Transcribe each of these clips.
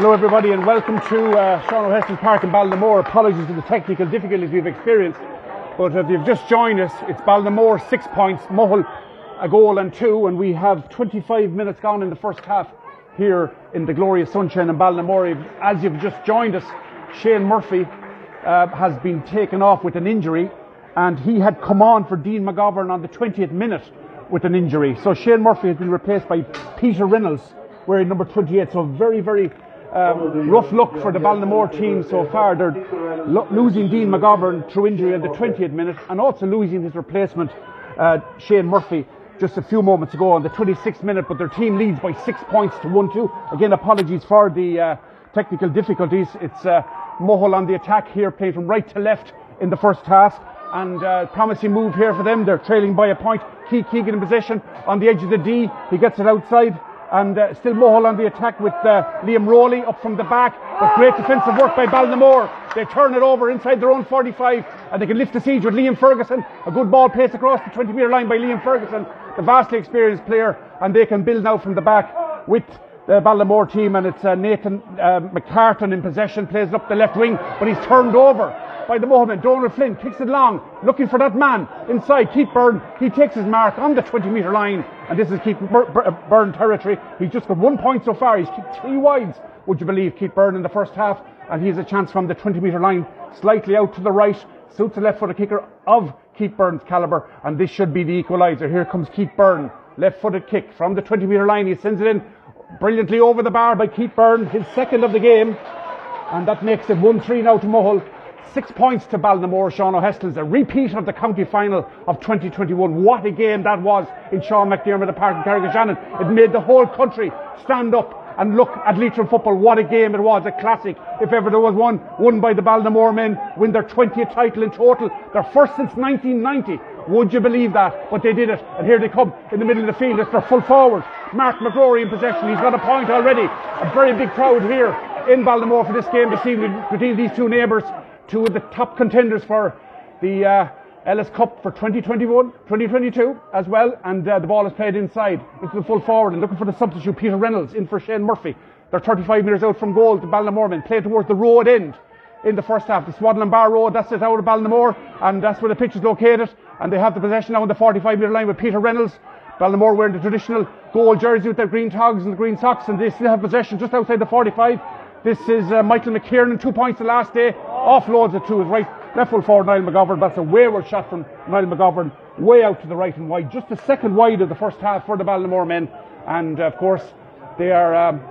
Hello, everybody, and welcome to uh, Sean O'Heslin Park in Ballinamore. Apologies for the technical difficulties we've experienced, but if you've just joined us, it's Ballinamore six points, Mohill a goal and two, and we have 25 minutes gone in the first half here in the glorious sunshine in Ballinamore. As you've just joined us, Shane Murphy uh, has been taken off with an injury, and he had come on for Dean McGovern on the 20th minute with an injury. So Shane Murphy has been replaced by Peter Reynolds, wearing number 28. So very, very um, rough luck for the Ballinamore team so far. They're lo- losing Dean McGovern through injury in the 20th minute, and also losing his replacement, uh, Shane Murphy just a few moments ago on the 26th minute, but their team leads by six points to 1 2. Again, apologies for the uh, technical difficulties. It's uh, Mohill on the attack here, playing from right to left in the first half. And uh, promising move here for them. They're trailing by a point. Keith Keegan in possession on the edge of the D. He gets it outside. And uh, still Mohill on the attack with uh, Liam Rowley up from the back. But great defensive work by Ballinamore. They turn it over inside their own 45 and they can lift the siege with Liam Ferguson. A good ball placed across the 20 metre line by Liam Ferguson, the vastly experienced player. And they can build now from the back with the Ballinamore team. And it's uh, Nathan uh, McCartan in possession, plays up the left wing, but he's turned over by the Mohill men. Donald Flynn kicks it long, looking for that man inside. Keith Byrne, he takes his mark on the 20 metre line, and this is Keith Byrne territory. He's just got one point so far. He's kicked three wides, would you believe, Keith Byrne in the first half, and he has a chance from the 20 metre line, slightly out to the right. Suits a left footed kicker of Keith Byrne's calibre, and this should be the equaliser. Here comes Keith Byrne, left footed kick from the 20 metre line. He sends it in brilliantly over the bar by Keith Byrne, his second of the game, and that makes it 1 3 now to Mohill. Six points to Ballinamore, Sean O'Heslin's, a repeat of the county final of 2021. What a game that was in Sean McDermott Park in Carrick-on-Shannon. It made the whole country stand up and look at Leitrim football. What a game it was, a classic. If ever there was one, won by the Ballinamore men, win their 20th title in total, their first since 1990. Would you believe that? But they did it, and here they come in the middle of the field. It's their full forward. Mark McGrory in possession. He's got a point already. A very big crowd here in Ballinamore for this game this evening between these two neighbours two of the top contenders for the uh, Ellis Cup for 2021, 2022 as well. And uh, the ball is played inside into the full forward and looking for the substitute Peter Reynolds in for Shane Murphy. They're 35 metres out from goal. The Ballinamore men play towards the road end in the first half. The Swanlinbar Road, that's it out of Ballinamore, and that's where the pitch is located. And they have the possession now on the 45 metre line with Peter Reynolds. Ballinamore wearing the traditional gold jersey with their green togs and the green socks, and they still have possession just outside the 45. This is uh, Michael McKiernan, two points the last day, offloads it to his right, left full forward Niall McGovern. That's a wayward shot from Niall McGovern, way out to the right and wide, just the second wide of the first half for the Ballinamore men. And of course, they are um,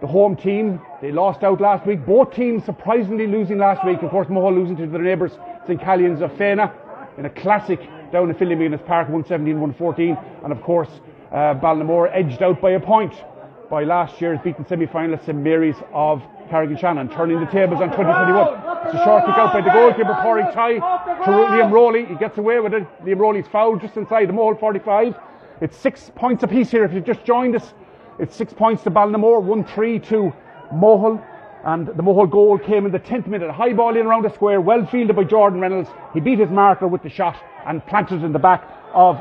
the home team. They lost out last week. Both teams surprisingly losing last week. Of course, Mohill losing to their neighbours, St. Caillin's of Fenagh, in a classic down in Finlay Park, 117 114. And of course, uh, Ballinamore edged out by a point by last year's beaten semi-finalist St Mary's of Carrick-on-Shannon, turning the tables on 2021. It's a short kick out by the goalkeeper, Pádraig Tye to Liam Rowley. He gets away with it. Liam Rowley's fouled just inside the Mohill 45. It's six points apiece here. If you've just joined us, it's six points to Ballinamore, 1-3 to Mohill. And the Mohill goal came in the 10th minute. A high ball in around the square, well fielded by Jordan Reynolds. He beat his marker with the shot and planted it in the back of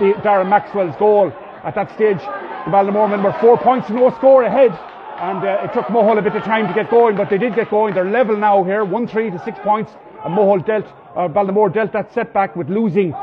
the Darren Maxwell's goal. At that stage, the Ballinamore men were four points no score ahead. And uh, it took Mohill a bit of time to get going, but they did get going. They're level now here, 1 3 to 6 points. And Mohill dealt, uh, dealt that setback with losing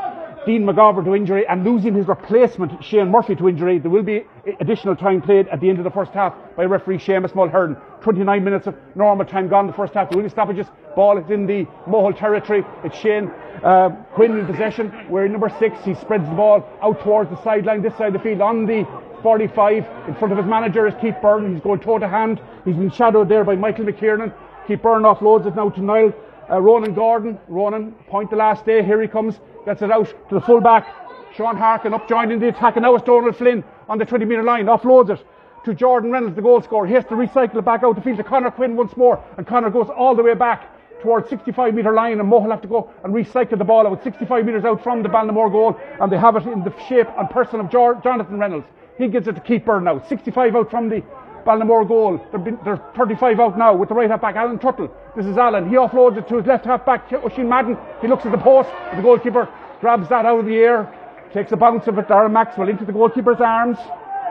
Dean McGovern to injury and losing his replacement, Shane Murphy, to injury. There will be additional time played at the end of the first half by referee Seamus Mulhern. 29 minutes of normal time gone in the first half. There will be stoppages. Ball is in the Mohill territory. It's Shane uh, Quinn in possession. We're number six. He spreads the ball out towards the sideline, this side of the field, on the 45 in front of his manager is Keith Byrne. He's going toe to hand. He's been shadowed there by Michael McKiernan. Keith Byrne offloads it now to Niall. Uh, Ronan Gordon. Ronan, point the last day. Here he comes. Gets it out to the full back. Sean Harkin up joining the attack. And now it's Donald Flynn on the 20 metre line. Offloads it to Jordan Reynolds, the goal scorer. He has to recycle it back out the field to Connor Quinn once more. And Connor goes all the way back towards 65 metre line and Mohill have to go and recycle the ball out 65 metres out from the Ballinamore goal and they have it in the shape and person of Jonathan Reynolds. He gives it to Byrne now. 65 out from the Ballinamore goal. They're, 35 out now with the right half back, Alan Tuttle. This is Alan. He offloads it to his left half back, Oisin Madden. He looks at the post. The goalkeeper grabs that out of the air, takes a bounce of it, Darren Maxwell, into the goalkeeper's arms.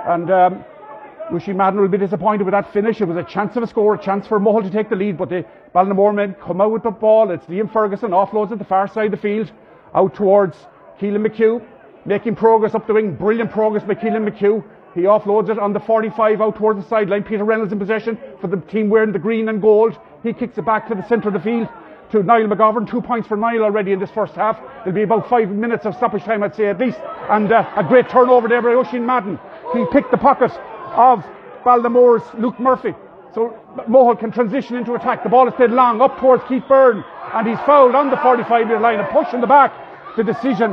And um, Madden will be disappointed with that finish. It was a chance of a score, a chance for Mohill to take the lead, but the Ballinamore men come out with the ball. It's Liam Ferguson offloads at the far side of the field, out towards Keelan McHugh, making progress up the wing. Brilliant progress by Keelan McHugh. He offloads it on the 45 out towards the sideline. Peter Reynolds in possession for the team wearing the green and gold. He kicks it back to the centre of the field to Niall McGovern. Two points for Niall already in this first half. There'll be about five minutes of stoppage time, I'd say at least. And uh, a great turnover there by Oisin Madden. He picked the pocket of Ballinamore's Luke Murphy. So Mohill can transition into attack. The ball is played long up towards Keith Byrne, and he's fouled on the 45 metre line and pushed in the back. The decision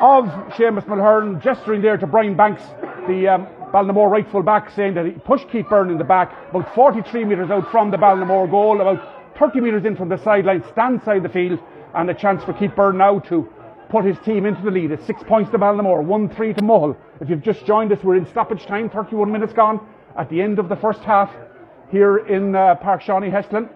of Seamus Mulhern gesturing there to Brian Banks, the um, Ballinamore right full back, saying that he pushed Keith Byrne in the back, about 43 metres out from the Ballinamore goal, about 30 metres in from the sideline, stand side of the field, and a chance for Keith Byrne now to put his team into the lead. It's six points to Ballinamore, 1 3 to Mohill. If you've just joined us, we're in stoppage time, 31 minutes gone at the end of the first half here in uh, Park Sean O'Heslin.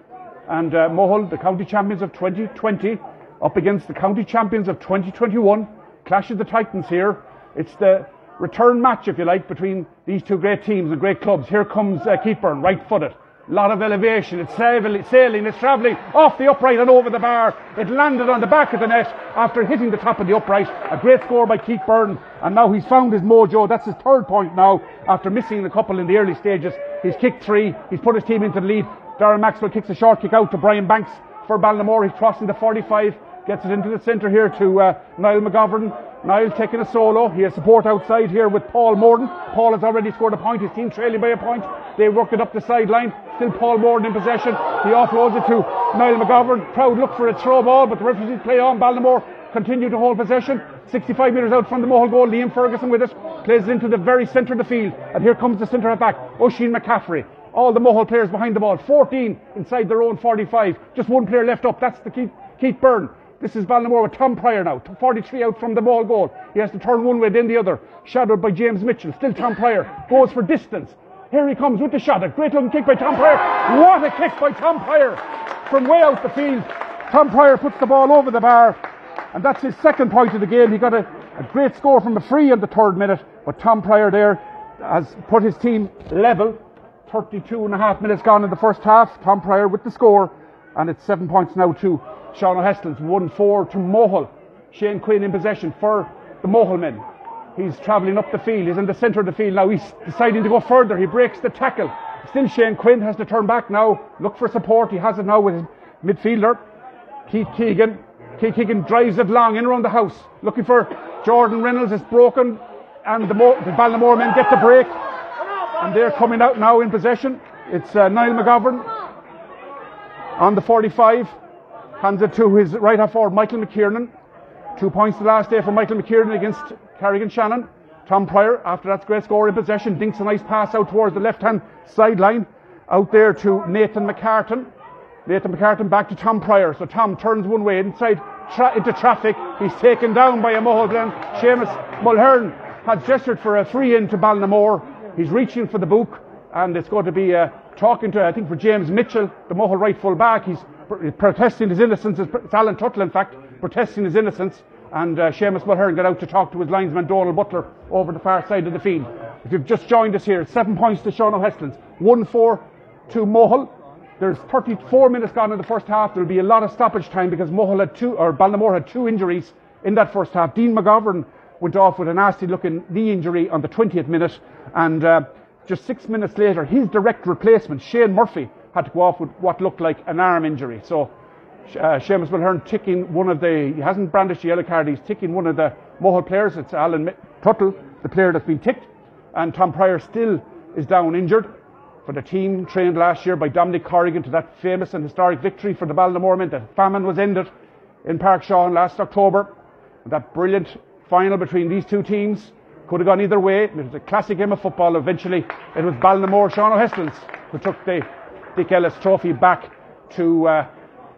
And uh, the county champions of 2020, up against the county champions of 2021. Clash of the Titans here. It's the return match, if you like, between these two great teams and great clubs. Here comes uh, Keith Byrne, right footed A lot of elevation. It's sailing, it's travelling off the upright and over the bar. It landed on the back of the net after hitting the top of the upright. A great score by Keith Byrne. And now he's found his mojo. That's his third point now after missing a couple in the early stages. He's kicked three. He's put his team into the lead. Darren Maxwell kicks a short kick out to Brian Banks for Ballinamore. He's crossing the 45. Gets it into the centre here to uh, Niall McGovern. Niall taking a solo. He has support outside here with Paul Morden. Paul has already scored a point. His team trailing by a point. They work it up the sideline. Still Paul Morden in possession. He offloads it to Niall McGovern. Proud look for a throw ball, but the referees play on. Ballinamore continue to hold possession. 65 metres out from the Mohill goal. Liam Ferguson with it. Plays it into the very centre of the field. And here comes the centre back, Oisin McCaffrey. All the Mohill players behind the ball. 14 inside their own 45. Just one player left up. That's the Keith, Keith Byrne. This is Ballinamore with Tom Pryor now, 43 out from the ball goal. He has to turn one way, then the other. Shadowed by James Mitchell. Still Tom Pryor. Goes for distance. Here he comes with the shot. A great looking kick by Tom Pryor. What a kick by Tom Pryor from way out the field. Tom Pryor puts the ball over the bar. And that's his second point of the game. He got a, a great score from a free in the third minute. But Tom Pryor there has put his team level. 32 and a half minutes gone in the first half. Tom Pryor with the score. And it's seven points now to Sean O'Heslin's 1 4 to Mohill. Shane Quinn in possession for the Mohill men. He's travelling up the field. He's in the centre of the field now. He's deciding to go further. He breaks the tackle. Still Shane Quinn has to turn back now. Look for support. He has it now with his midfielder, Keith Keegan. Keith Keegan drives it long in around the house. Looking for Jordan Reynolds. It's broken. And the, Mo- the Ballinamore men get the break. And they're coming out now in possession. It's uh, Niall McGovern on the 45 hands it to his right half forward, Michael McKiernan. Two points the last day for Michael McKiernan against Carrick-on-Shannon. Tom Pryor, after that great score in possession, dinks a nice pass out towards the left hand sideline. Out there to Nathan McCartan. Nathan McCartan back to Tom Pryor. So Tom turns one way inside tra- into traffic. He's taken down by a Glen. Seamus Mulhern has gestured for a free in to Ballinamore. He's reaching for the book, and it's going to be uh, talking to, I think, for James Mitchell, the Mohill right full back. He's protesting his innocence. It's Alan Tuttle, in fact, protesting his innocence. And uh, Seamus Mulhern got out to talk to his linesman Donald Butler over the far side of the field. If you've just joined us here, seven points to Sean O'Heslin's, 1 4 to Mohill. There's 34 minutes gone in the first half. There'll be a lot of stoppage time because Mohill had two, or Ballinamore had two injuries in that first half. Dean McGovern went off with a nasty looking knee injury on the 20th minute. And uh, just six minutes later, his direct replacement, Shane Murphy, had to go off with what looked like an arm injury. So uh, Seamus Mulhern ticking one of the, he hasn't brandished a yellow card, he's ticking one of the Mohill players. It's Alan Tuttle, the player that's been ticked. And Tom Pryor still is down injured for the team trained last year by Dominic Corrigan to that famous and historic victory for the Ballinamore men. The famine was ended in Park Shawn last October. That brilliant final between these two teams could have gone either way. It was a classic game of football. Eventually, it was Ballinamore, Sean O'Heslin's, who took the Dick Ellis Trophy back to uh,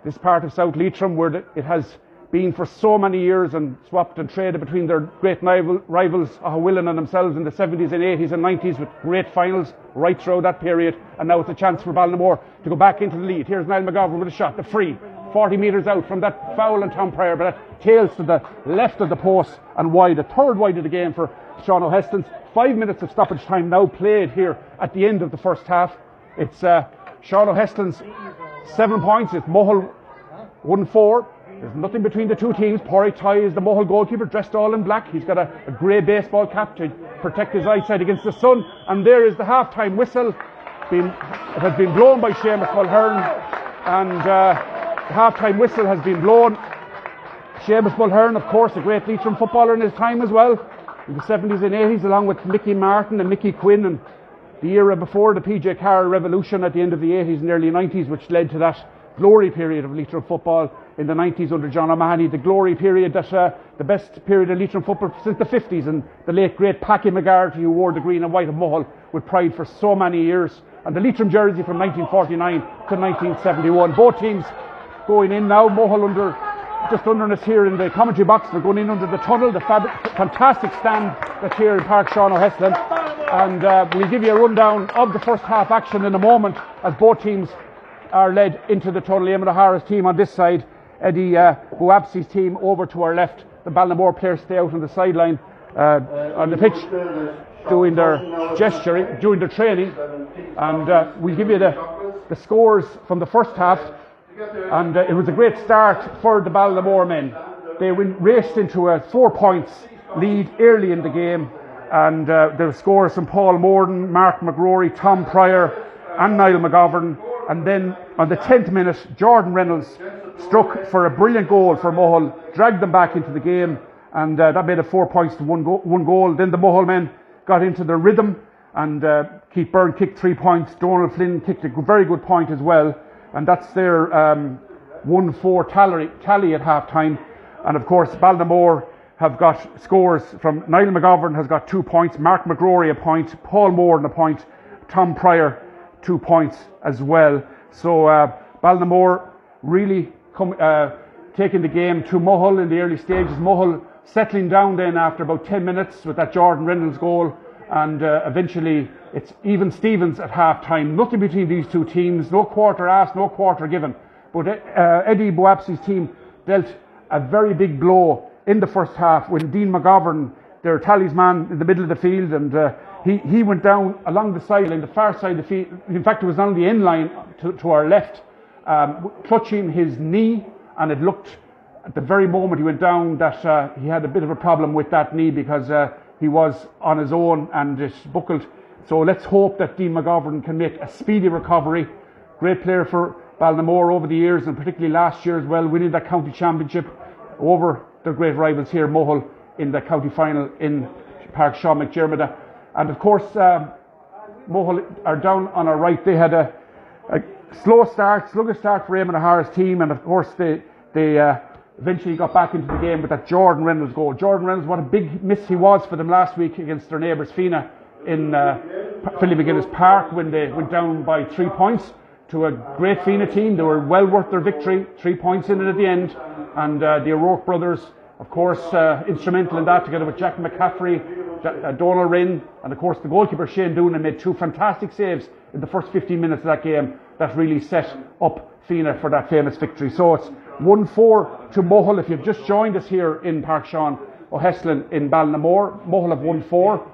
this part of South Leitrim where it has been for so many years and swapped and traded between their great rival, rivals, Aughawillan and themselves in the 70s and 80s and 90s with great finals right through that period. And now it's a chance for Ballinamore to go back into the lead. Here's Niall McGovern with a shot, the free. 40 metres out from that foul on Tom Pryor, but that tails to the left of the post and wide, a third wide of the game for Sean O'Heslin's. Five minutes of stoppage time now played here at the end of the first half. It's uh, Sean O'Heslins seven points, it's Mohill 1 4. There's nothing between the two teams. Pádraig Tye is the Mohill goalkeeper, dressed all in black. He's got a, a grey baseball cap to protect his eyesight against the sun. And there is the half-time whistle. Been, it has been blown by Seamus Mulhern, and uh, half-time whistle has been blown. Seamus Mulhern, of course, a great Leitrim footballer in his time as well, in the 70s and 80s, along with Mickey Martin and Mickey Quinn, and the era before the PJ Carroll revolution at the end of the 80s and early 90s, which led to that glory period of Leitrim football in the 90s under John O'Mahony, the glory period that uh, the best period of Leitrim football since the 50s, and the late great Paddy McGarty who wore the green and white of Mohill with pride for so many years, and the Leitrim jersey from 1949 to 1971. Both teams going in now, Mohill under just under us here in the commentary box. They're going in under the tunnel, the fab- fantastic stand that's here in Park Sean O'Heslin. And uh, we'll give you a rundown of the first half action in a moment as both teams are led into the tunnel. Eamon O'Hara's team on this side, Eddie uh, Buapsi's team over to our left. The Ballinamore players stay out on the sideline uh, on the pitch doing their gesturing, doing their training. And uh, we'll give you the, the scores from the first half. And uh, it was a great start for the Ballinamore men. They went, raced into a four points lead early in the game. And uh, the scores from Paul Morden, Mark McGrory, Tom Pryor, and Niall McGovern. And then on the 10th minute, Jordan Reynolds struck for a brilliant goal for Mohill, dragged them back into the game, and uh, that made it four points to one, go- one goal. Then the Mohill men got into their rhythm, and uh, Keith Byrne kicked three points. Donald Flynn kicked a very good point as well, and that's their um, 1 4 tally, tally at half time. And of course, Ballinamore have got scores from Niall McGovern has got two points, Mark McGrory a point, Paul Morden a point, Tom Pryor two points as well. So uh, really come, uh, taking the game to Mohill in the early stages. Mohill settling down then after about 10 minutes with that Jordan Reynolds goal. And uh, eventually it's even Stevens at half time. Nothing between these two teams. No quarter asked, no quarter given. But uh, Eddie Buapsi's team dealt a very big blow in the first half when Dean McGovern, their talisman in the middle of the field, and uh, he, he went down along the sideline, the far side of the field. In fact, it was on the end line to, to our left, um, clutching his knee, and it looked at the very moment he went down that uh, he had a bit of a problem with that knee because uh, he was on his own and just buckled. So let's hope that Dean McGovern can make a speedy recovery. Great player for Ballinamore over the years, and particularly last year as well, winning that county championship over their great rivals here, Mohill, in the county final in Park McDermott. And of course, um, are down on our right. They had a, a slow start, sluggish start for Eamon O'Hara's team, and of course they they uh, eventually got back into the game with that Jordan Reynolds goal. Jordan Reynolds, what a big miss he was for them last week against their neighbours Fenagh in uh, Philly McGuinness Park when they went down by three points to a great Fenagh team. They were well worth their victory, three points in it at the end, and uh, the O'Rourke brothers, of course, uh, instrumental in that together with Jack McCaffrey uh, Donald Rinn, and of course the goalkeeper Shane Doonan made two fantastic saves in the first 15 minutes of that game that really set up Fenagh for that famous victory. So it's 1 4 to Mohill. If you've just joined us here in Park Sean O'Heslin in Ballinamore, Mohill have 1 4.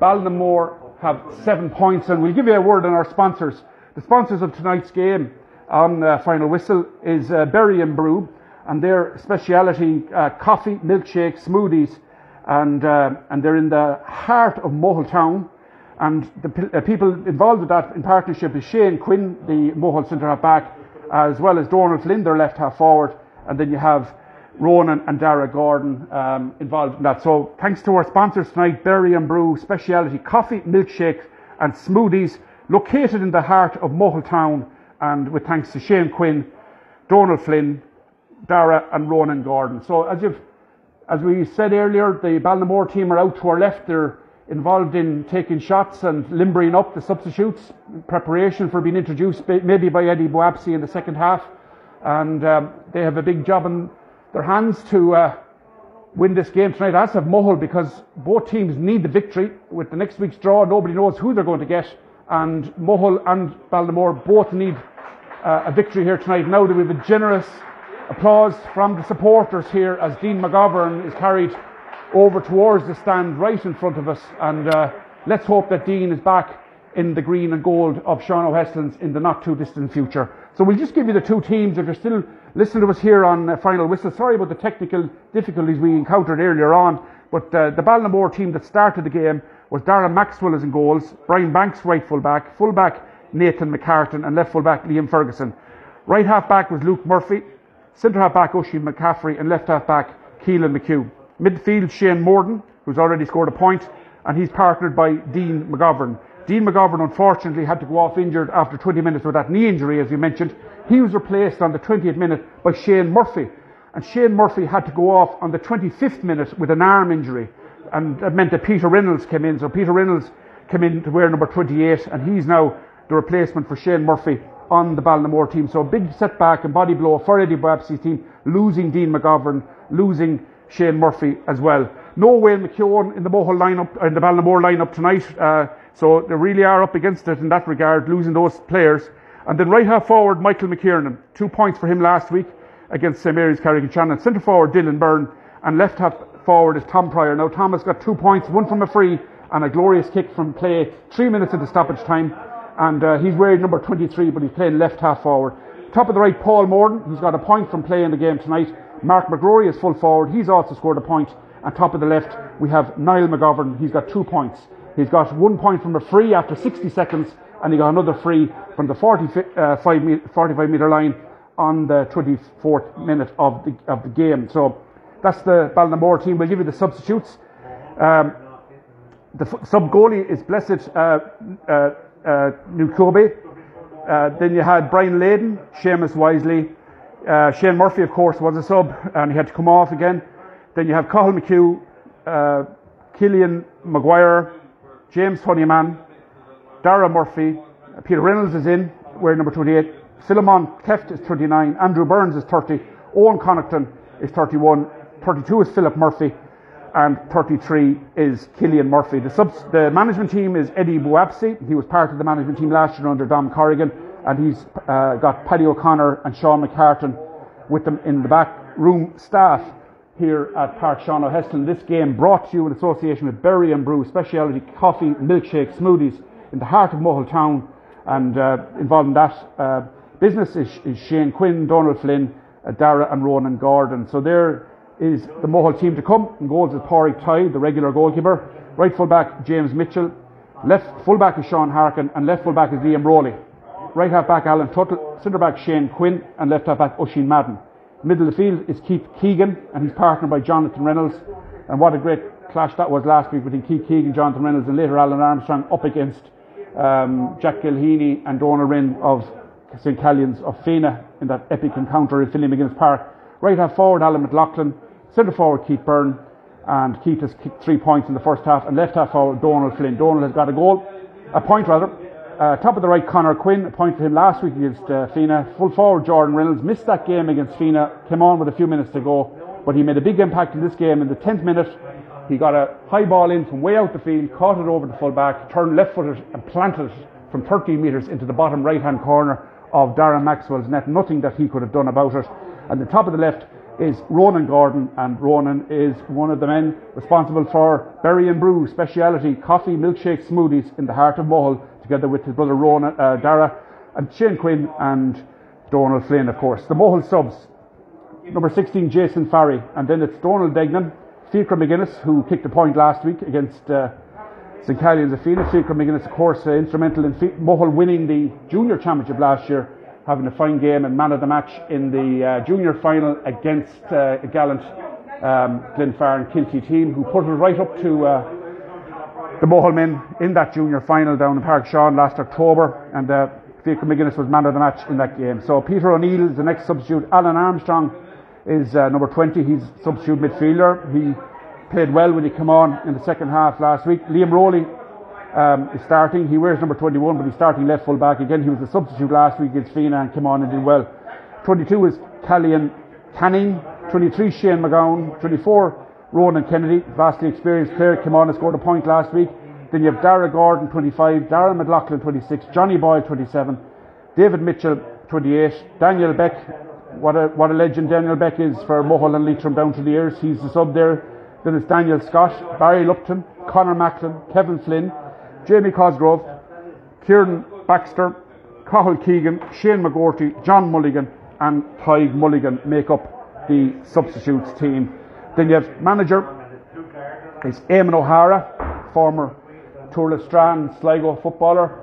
Ballinamore have seven points, and we'll give you a word on our sponsors. The sponsors of tonight's game on uh, Final Whistle is uh, Berry and Brew, and their speciality uh, coffee, milkshake, smoothies, and, uh, and they're in the heart of Mohill town. And the p- uh, people involved with that in partnership is Shane Quinn, the Mohill centre half back, as well as Donald Flynn, their left half forward, and then you have Ronan and Dara Gordon um, involved in that. So thanks to our sponsors tonight, Berry and Brew, speciality coffee, milkshake, and smoothies, located in the heart of Mohill town, and with thanks to Shane Quinn, Donald Flynn, Dara, and Ronan Gordon. So as you've as we said earlier, the Ballinamore team are out to our left. They're involved in taking shots and limbering up the substitutes, preparation for being introduced maybe by Eddie Buapsi in the second half. And um, they have a big job in their hands to uh, win this game tonight, as have Mohill, because both teams need the victory. With the next week's draw, nobody knows who they're going to get. And Mohill and Baltimore both need uh, a victory here tonight. Now that we have a generous applause from the supporters here as Dean McGovern is carried over towards the stand right in front of us. And uh, let's hope that Dean is back in the green and gold of Sean O'Heslins in the not too distant future. So we'll just give you the two teams. If you're still listening to us here on uh, Final Whistle, sorry about the technical difficulties we encountered earlier on. But uh, the Ballinamore team that started the game was Darren Maxwell as in goals, Brian Banks right full back, full back Nathan McCartan, and left full back Liam Ferguson. Right half back was Luke Murphy, centre half back Oisin McCaffrey, and left half back Keelan McHugh. Midfield Shane Morden, who's already scored a point, and he's partnered by Dean McGovern. Dean McGovern unfortunately had to go off injured after 20 minutes with that knee injury, as you mentioned. He was replaced on the 20th minute by Shane Murphy, and Shane Murphy had to go off on the 25th minute with an arm injury, and that meant that Peter Reynolds came in. So Peter Reynolds came in to wear number 28, and he's now the replacement for Shane Murphy on the Ballinamore team. So a big setback and body blow for Eddie Boapsey's team, losing Dean McGovern, losing Shane Murphy as well. No Wayne McKeown in the Mohill lineup, in the Ballinamore lineup tonight. Uh, so they really are up against it in that regard, losing those players. And then right half forward, Michael McKiernan, two points for him last week against St Mary's Carrick-on-Shannon. Centre forward, Dylan Byrne, and left half forward is Tom Pryor. Now Tom has got two points, one from a free and a glorious kick from play, three minutes into stoppage time and uh, he's wearing number 23, but he's playing left half forward. Top of the right, Paul Morden, who's got a point from playing the game tonight. Mark McGrory is full forward, he's also scored a point. And top of the left, we have Niall McGovern, he's got two points. He's got one point from a free after 60 seconds, and he got another free from the 45, uh, 45 metre line on the 24th minute of the, of the game. So that's the Ballinamore team. We'll give you the substitutes. Um, the f- sub goalie is Blessed uh, uh, uh, Nukobe. Uh, then you had Brian Layden, Seamus Wisely. Uh, Shane Murphy, of course, was a sub and he had to come off again. Then you have Cahill McHugh, uh, Killian Maguire, James Honeyman, Dara Murphy, Peter Reynolds is in, wearing number 28. Philemon Keft is 39, Andrew Burns is 30, Owen Connaughton is 31, 32 is Philip Murphy, and 33 is Killian Murphy. The, subs, the management team is Eddie Boapsey. He was part of the management team last year under Dom Corrigan, and he's uh, got Paddy O'Connor and Sean McCartan with them in the back room staff here at Park Sean O'Heslin. This game brought to you in association with Berry and Brew, specialty coffee, milkshake, smoothies in the heart of Mohill Town, and uh, involved in that uh, business is, is, Shane Quinn, Donald Flynn, uh, Dara, and Ronan Gordon. So they're the Mohill team to come. In goals is Pádraig Tye, the regular goalkeeper. Right full back James Mitchell. Left full back is Sean Harkin, and left full back is Liam Rowley. Right half back Alan Tuttle, centre back Shane Quinn, and left half back Oisin Madden. Middle of the field is Keith Keegan, and he's partnered by Jonathan Reynolds. And what a great clash that was last week between Keith Keegan, Jonathan Reynolds, and later Alan Armstrong up against um, Jack Gilheany and Donal Rinn of St Caillin's of Fenagh in that epic encounter in Philly McGuinness Park. Right half forward Alan McLaughlin, Centre forward Keith Byrne, and Keith has kicked three points in the first half, and left half forward Donald Flynn. Donald has got a goal, a point rather. Uh, top of the right, Connor Quinn, a point him last week against uh, Fenagh. Full forward, Jordan Reynolds, missed that game against Fenagh, came on with a few minutes to go, but he made a big impact in this game. In the 10th minute, he got a high ball in from way out the field, caught it over the full back, turned left footed and planted it from 13 metres into the bottom right hand corner of Darren Maxwell's net. Nothing that he could have done about it. And the top of the left, is Ronan Gordon, and Ronan is one of the men responsible for Berry and Brew speciality coffee, milkshake, smoothies in the heart of Mohill, together with his brother Ronan, uh, Dara, and Shane Quinn and Donald Flynn, of course. The Mohill subs, number 16, Jason Farry, and then it's Donald Degnan, Fiacre McGuinness, who kicked a point last week against uh, St. Caillin's Afina. Fiacre McGuinness, of course, uh, instrumental in Mohill winning the junior championship last year having a fine game and man of the match in the uh, junior final against uh, a gallant um, Glenfarne Kilty team who put it right up to uh, the Mohill men in that junior final down in Park Sean last October and uh, Fiacre McGuinness was man of the match in that game. So Peter O'Neill is the next substitute. Alan Armstrong is uh, number 20. He's substitute midfielder. He played well when he came on in the second half last week. Liam Rowley um, is starting. He wears number 21, but he's starting left full back. Again, he was a substitute last week against Fenagh and came on and did well. 22 is Callian Canning. 23, Shane McGowan. 24, Ronan Kennedy, vastly experienced player, came on and scored a point last week. Then you have Dara Gordon, 25, Darren McLaughlin, 26, Johnny Boyle, 27, David Mitchell, 28, Daniel Beck, what a what a legend Daniel Beck is for Mohill and Leitrim down to the years. He's the sub there. Then it's Daniel Scott, Barry Lupton, Connor Macklin, Kevin Flynn, Jamie Cosgrove, Kieran Baxter, Cahill Keegan, Shane McGorty, John Mulligan, and Tig Mulligan make up the substitutes team. Then you have manager is Eamon O'Hara, former Tourlestrane Sligo footballer.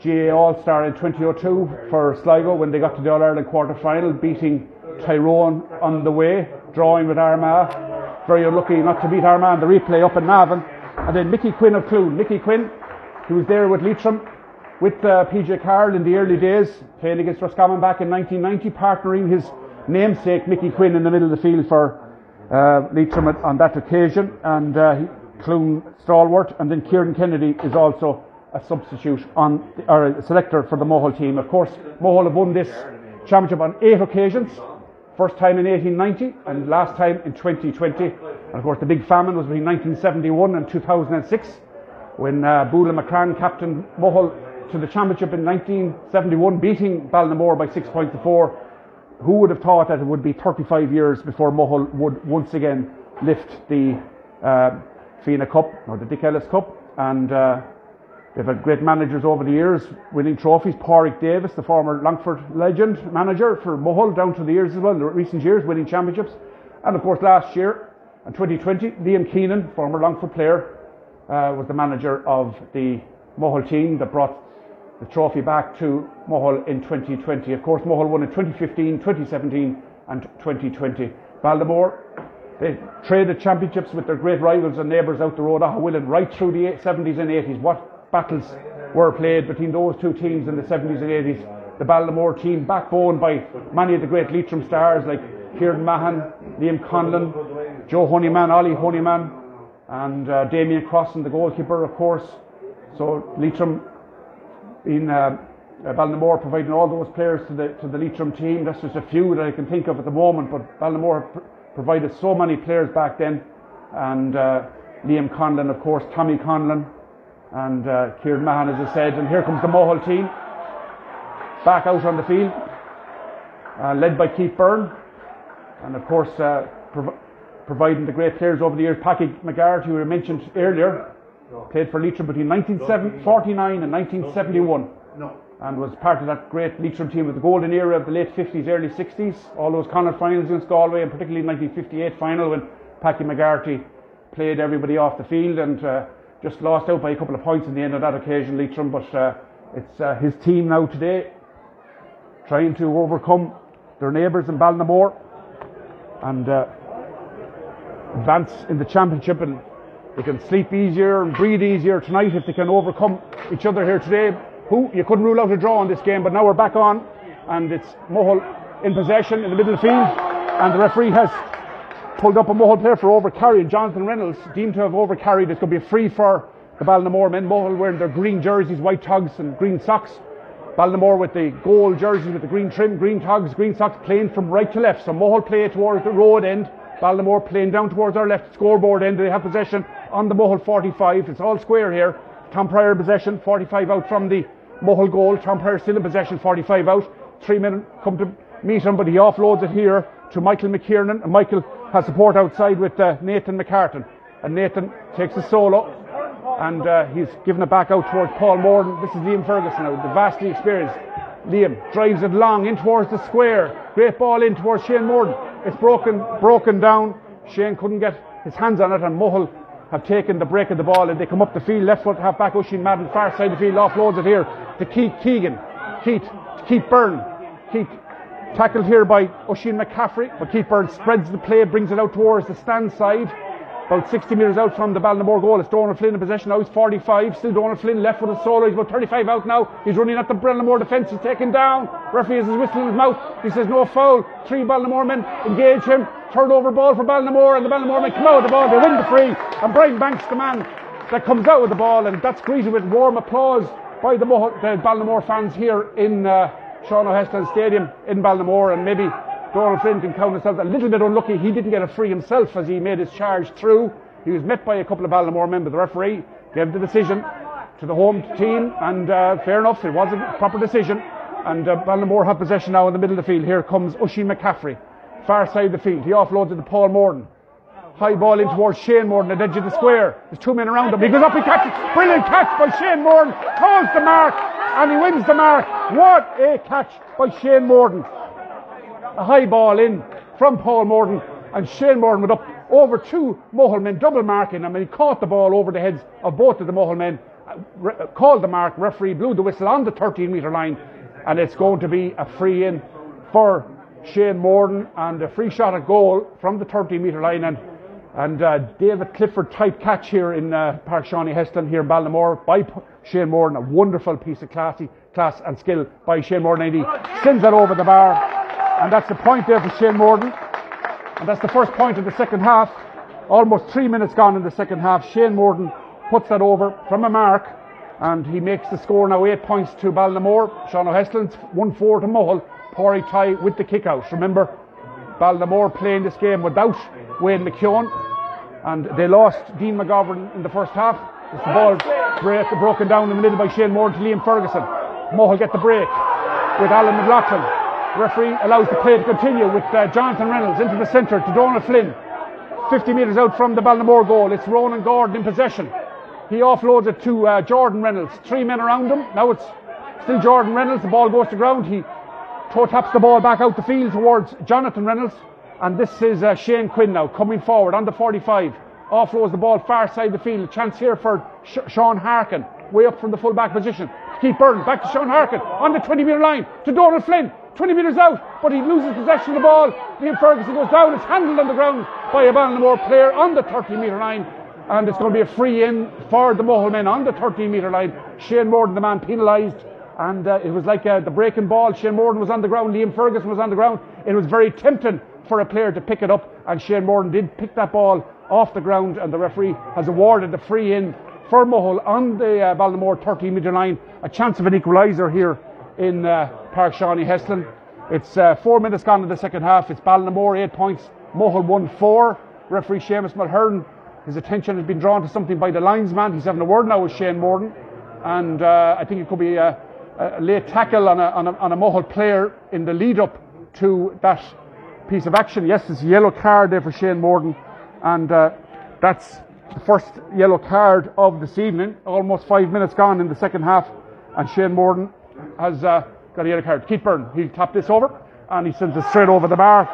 GA All Star in 2002 for Sligo when they got to the All Ireland quarter final, beating Tyrone on the way, drawing with Armagh. Very unlucky not to beat Armagh in the replay up in Navan. And then Mickey Quinn of Cloone. Mickey Quinn, who was there with Leitrim, with uh, PJ Carroll in the early days, playing against Roscommon back in 1990, partnering his namesake Mickey Quinn in the middle of the field for uh, Leitrim on that occasion. And uh, Cloone stalwart. And then Kieran Kennedy is also a substitute on or a selector for the Mohill team. Of course, Mohill have won this championship on eight occasions. First time in 1890 and last time in 2020. And of course, the big famine was between 1971 and 2006 when uh, Bula McCran captained Mohill to the championship in 1971, beating Ballinamore by six points to four. Who would have thought that it would be 35 years before Mohill would once again lift the uh, Fina Cup or the Dick Ellis Cup? And uh, They've had great managers over the years, winning trophies. Pádraig Davis, the former Longford legend manager for Mohill, down to the years as well, the recent years, winning championships. And of course, last year, in 2020, Liam Keenan, former Longford player, uh, was the manager of the Mohill team that brought the trophy back to Mohill in 2020. Of course, Mohill won in 2015, 2017, and 2020. Ballinamore, they traded championships with their great rivals and neighbours out the road, Aughawillan, right through the 70s and 80s. What battles were played between those two teams in the 70s and 80s. The Ballinamore team, backbone by many of the great Leitrim stars like Kieran Mahan, Liam Conlon, Joe Honeyman, Ollie Honeyman, and uh, Damien Crossan, the goalkeeper, of course. So Leitrim in uh, uh, Ballinamore providing all those players to the to the Leitrim team. That's just a few that I can think of at the moment. But Ballinamore pr- provided so many players back then, and uh, Liam Conlon, of course, Tommy Conlon, and uh, Kieran Mahan, as I said. And here comes the Mohill team back out on the field, uh, led by Keith Byrne, and of course uh, prov- providing the great players over the years. Paddy McGarty, who we mentioned earlier, played for Leitrim between 1949 and 1971. And was part of that great Leitrim team of the golden era of the late 50s, early 60s. All those Connacht finals against Galway, and particularly 1958 final when Paddy McGarty played everybody off the field and uh, just lost out by a couple of points in the end of that occasion, Leitrim. But uh, it's uh, his team now today trying to overcome their neighbours in Ballinamore and uh, advance in the championship. And they can sleep easier and breathe easier tonight if they can overcome each other here today. Who you couldn't rule out a draw in this game, but now we're back on, and it's Mohill in possession in the middle of the field, and the referee has pulled up a Mohill player for overcarrying. Jonathan Reynolds deemed to have overcarried. It's going to be a free for the Ballinamore men. Mohill wearing their green jerseys, white togs, and green socks. Ballinamore with the gold jerseys with the green trim, green togs, green socks, playing from right to left. So Mohill play towards the road end. Ballinamore playing down towards our left scoreboard end. They have possession on the Mohill 45. It's all square here. Tom Pryor possession, 45 out from the Mohill goal. Tom Pryor still in possession, 45 out. Three men come to meet him, but he offloads it here to Michael McKiernan. And Michael has support outside with uh, Nathan McCartan. And Nathan takes a solo and uh, he's given it back out towards Paul Morden. This is Liam Ferguson now, the vastly experienced. Liam drives it long in towards the square. Great ball in towards Shane Morden. It's broken, broken down. Shane couldn't get his hands on it, and Mohill have taken the break of the ball, and they come up the field. Left foot half back. Oisin Madden, far side of the field, offloads it here to Keith Keegan. Keith, Keith Byrne. Keith tackled here by Oisin McCaffrey, but Keith Byrne spreads the play, brings it out towards the stand side. About 60 metres out from the Ballinamore goal. It's Donald Flynn in possession now. He's 45. Still Donald Flynn left a solo. He's about 35 out now. He's running at the Ballinamore defence. He's taken down. Referee has his whistle in his mouth. He says no foul. Three Ballinamore men engage him. Third over ball for Ballinamore. And the Ballinamore men come out of the ball. They win the free. And Brian Banks, the man that comes out with the ball. And that's greeted with warm applause by the, Mo- the Ballinamore fans here in uh, Sean O'Heslin Stadium in Ballinamore. And maybe Donald Flynn can count himself a little bit unlucky. He didn't get a free himself as he made his charge through. He was met by a couple of Ballinamore but the referee gave the decision to the home team, and uh, fair enough, it was a proper decision. And uh, Ballinamore have possession now in the middle of the field. Here comes Oisin McCaffrey, far side of the field. He offloads it to Paul Morden. High ball in towards Shane Morden at the edge of the square. There's two men around him. He goes up, he catches. Brilliant catch by Shane Morden. Calls the mark and he wins the mark. What a catch by Shane Morden. A high ball in from Paul Morden and Shane Morden went up over two Mohill men, double marking him, and he caught the ball over the heads of both of the Mohill men. Uh, re- called the mark, referee blew the whistle on the 13 metre line, and it's going to be a free in for Shane Morden and a free shot at goal from the 30 metre line. And and uh, David Clifford type catch here in uh, Park Sean O'Heslin here in Ballinamore by P- Shane Morden. A wonderful piece of classy, class and skill by Shane Morden. And he sends that over the bar. And that's the point there for Shane Morden. And that's the first point of the second half. Almost three minutes gone in the second half. Shane Morden puts that over from a mark. And he makes the score now eight points to Ballinamore. Sean O'Heslin's 1 4 to Mohill. Pádraig Tye with the kick out. Remember, Ballinamore playing this game without Wayne McKeown, and they lost Dean McGovern in the first half. It's the ball break, broken down in the middle by Shane Moore to Liam Ferguson. Mohill get the break with Alan McLaughlin. Referee allows the play to continue with uh, Jonathan Reynolds into the centre to Donald Flynn. 50 metres out from the Ballinamore goal. It's Ronan Gordon in possession. He offloads it to uh, Jordan Reynolds. Three men around him. Now it's still Jordan Reynolds. The ball goes to ground. He toe taps the ball back out the field towards Jonathan Reynolds. And this is uh, Shane Quinn now coming forward on the 45. Offloads the ball far side the field. A chance here for Sh- Sean Harkin, way up from the full back position. Keith Byrne back to Sean Harkin on the 20 metre line to Donald Flynn. 20 metres out, but he loses possession of the ball. Liam Ferguson goes down. It's handled on the ground by a Ballinamore player on the 30 metre line. And it's going to be a free in for the Mohill men on the 13 metre line. Shane Morden, the man penalised. And uh, it was like uh, the breaking ball. Shane Morden was on the ground. Liam Ferguson was on the ground. It was very tempting for a player to pick it up, and Shane Morden did pick that ball off the ground, and the referee has awarded the free in for Mohill on the uh, Ballinamore 13 metre line. A chance of an equaliser here in uh, Park Sean O'Heslin. It's uh, four minutes gone in the second half. It's Ballinamore eight points, Mohill one four. Referee Seamus Mulhern, his attention has been drawn to something by the linesman. He's having a word now with Shane Morden, and uh, I think it could be a, a late tackle on a, on a, on a Mohill player in the lead up to that piece of action. Yes, it's a yellow card there for Shane Morden, and uh, that's the first yellow card of this evening. Almost five minutes gone in the second half, and Shane Morden has uh, got a yellow card. Keith Byrne, he'll tap this over, and he sends it straight over the bar.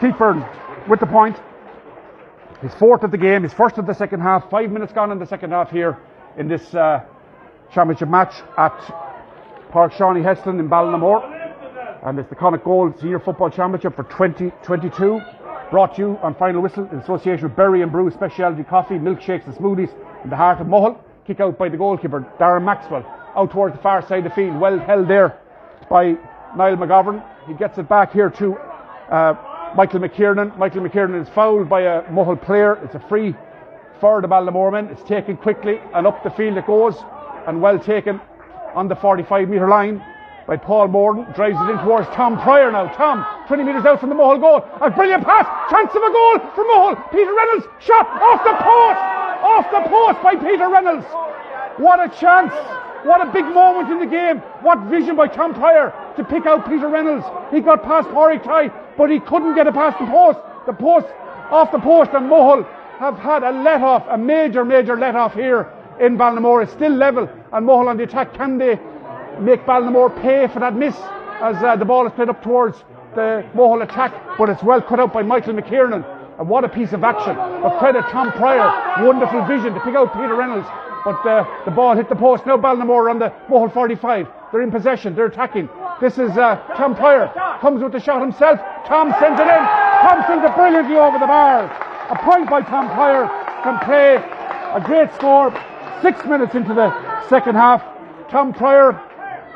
Keith Byrne with the point. His fourth of the game, his first of the second half. Five minutes gone in the second half here in this uh, championship match at Park Sean O'Heslin in Ballinamore and it's the Connacht Gold Senior Football Championship for 2022. Brought to you on final whistle in association with Berry and Brew Specialty Coffee, Milkshakes and Smoothies in the heart of Mohill. Kick out by the goalkeeper, Darren Maxwell, out towards the far side of the field. Well held there by Niall McGovern. He gets it back here to uh, Michael McKiernan. Michael McKiernan is fouled by a Mohill player. It's a free for the Ballinamore men. It's taken quickly and up the field it goes and well taken on the 45 metre line by Paul Morden. Drives it in towards Tom Pryor now. Tom, 20 metres out from the Mohill goal. A brilliant pass. Chance of a goal for Mohill. Peter Reynolds. Shot off the post. Off the post by Peter Reynolds. What a chance. What a big moment in the game. What vision by Tom Pryor to pick out Peter Reynolds. He got past Pádraig Tye, but he couldn't get it past the post. The post, off the post, and Mohill have had a let off, a major, major let off here in Ballinamore. It's still level, and Mohill on the attack. Can they make Ballinamore pay for that miss as uh, the ball is played up towards the Mohill attack, but it's well cut out by Michael McKiernan. And what a piece of action. But credit Tom Pryor, wonderful vision to pick out Peter Reynolds. But uh, the ball hit the post. Now Ballinamore on the Mohill 45. They're in possession. They're attacking. This is uh, Tom Pryor. Comes with the shot himself. Tom sends it in. Tom sends it brilliantly over the bar. A point by Tom Pryor can play a great score. Six minutes into the second half. Tom Pryor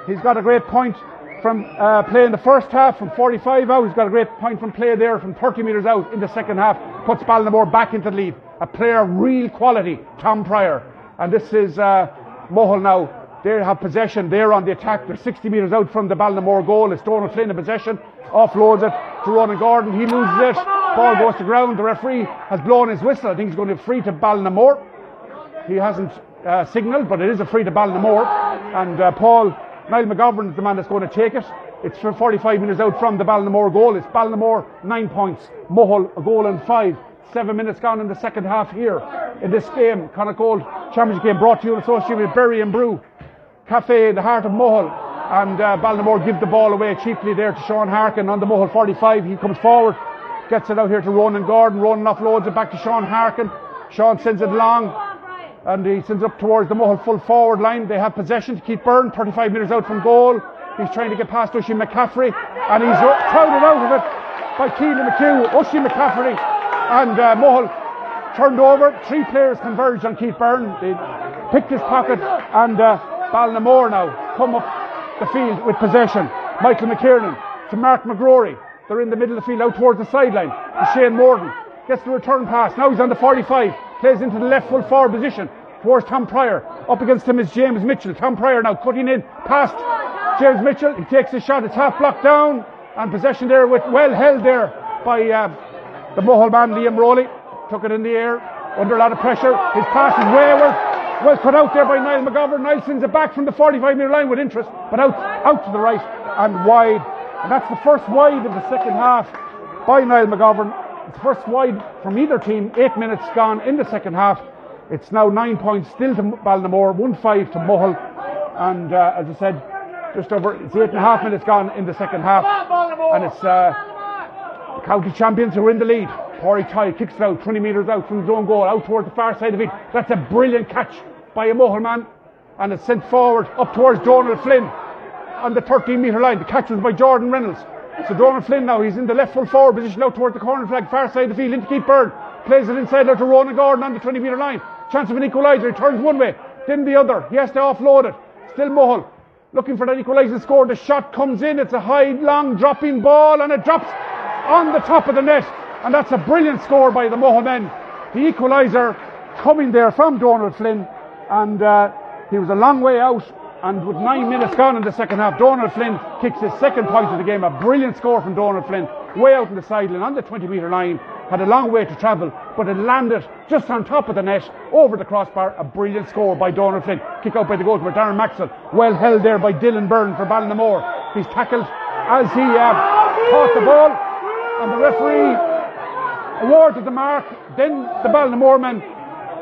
He's got a great point from uh, play in the first half from 45 out. He's got a great point from play there from 30 metres out in the second half. Puts Ballinamore back into the lead. A player of real quality, Tom Pryor. And this is uh, now. They have possession. They're on the attack. They're 60 metres out from the Ballinamore goal. It's Donald Flynn in the possession. Offloads it to Ronan Gordon. He loses it. Ball goes to ground. The referee has blown his whistle. I think he's going to be free to Ballinamore. He hasn't uh, signalled, but it is a free to Ballinamore. And uh, Paul Niall McGovern is the man that's going to take it. It's for 45 minutes out from the Ballinamore goal. It's Ballinamore, nine points. Mohill, a goal and five. Seven minutes gone in the second half here in this game. Connacht Gold Championship game brought to you in association with Berry and Brew Cafe the heart of Mohill. And uh, Ballinamore give the ball away cheaply there to Sean Harkin on the Mohill 45. He comes forward, gets it out here to Ronan Gordon. Ronan offloads it back to Sean Harkin. Sean sends it long and he sends up towards the Mohill full forward line. They have possession to Keith Byrne, 35 metres out from goal. He's trying to get past Ushy McCaffrey and he's crowded out of it by Keelan McHugh. Ushy McCaffrey and uh, turned over. Three players converged on Keith Byrne. They picked his pocket and uh, Ballinamore now come up the field with possession. Michael McKiernan to Mark McGrory. They're in the middle of the field out towards the sideline. Shane Morton gets the return pass. Now he's on the 45. Plays into the left full forward position towards Tom Pryor. Up against him is James Mitchell. Tom Pryor now cutting in past James Mitchell. He takes a shot. It's half blocked down. And possession there with well held there by uh, the Mohill man Liam Rowley. Took it in the air under a lot of pressure. His pass is wayward. Well cut out there by Niall McGovern. Niall sends it back from the 45 metre line with interest, but out, out to the right and wide. And that's the first wide of the second half by Niall McGovern. First wide from either team. Eight minutes gone in the second half. It's now nine points still to Ballinamore, one five to Mohill, and uh, as I said, just over it's eight and a half minutes gone in the second half, and it's uh, county champions who are in the lead. Corey Tye kicks it out 20 metres out from his own goal, out towards the far side of it. That's a brilliant catch by a Mohill man, and it's sent forward up towards Donald Flynn on the 13 metre line. The catch was by Jordan Reynolds. So Donald Flynn now, he's in the left full forward position out towards the corner flag, far side of the field, into Keith Byrne. Plays it inside out to Ronan Gordon on the 20 metre line. Chance of an equaliser. He turns one way, then the other. He has to offload it. Still Mohill looking for that equalising score. The shot comes in. It's a high, long, dropping ball, and it drops on the top of the net. And that's a brilliant score by the Mohill men. The equaliser coming there from Donald Flynn, and uh, he was a long way out. And with nine minutes gone in the second half, Donald Flynn kicks his second point of the game. A brilliant score from Donald Flynn, way out in the sideline on the 20 metre line. Had a long way to travel, but it landed just on top of the net, over the crossbar. A brilliant score by Donald Flynn. Kick out by the goalkeeper, Darren Maxwell. Well held there by Dylan Byrne for Ballinamore. He's tackled as he uh, caught the ball, and the referee awarded the mark. Then the Ballinamore men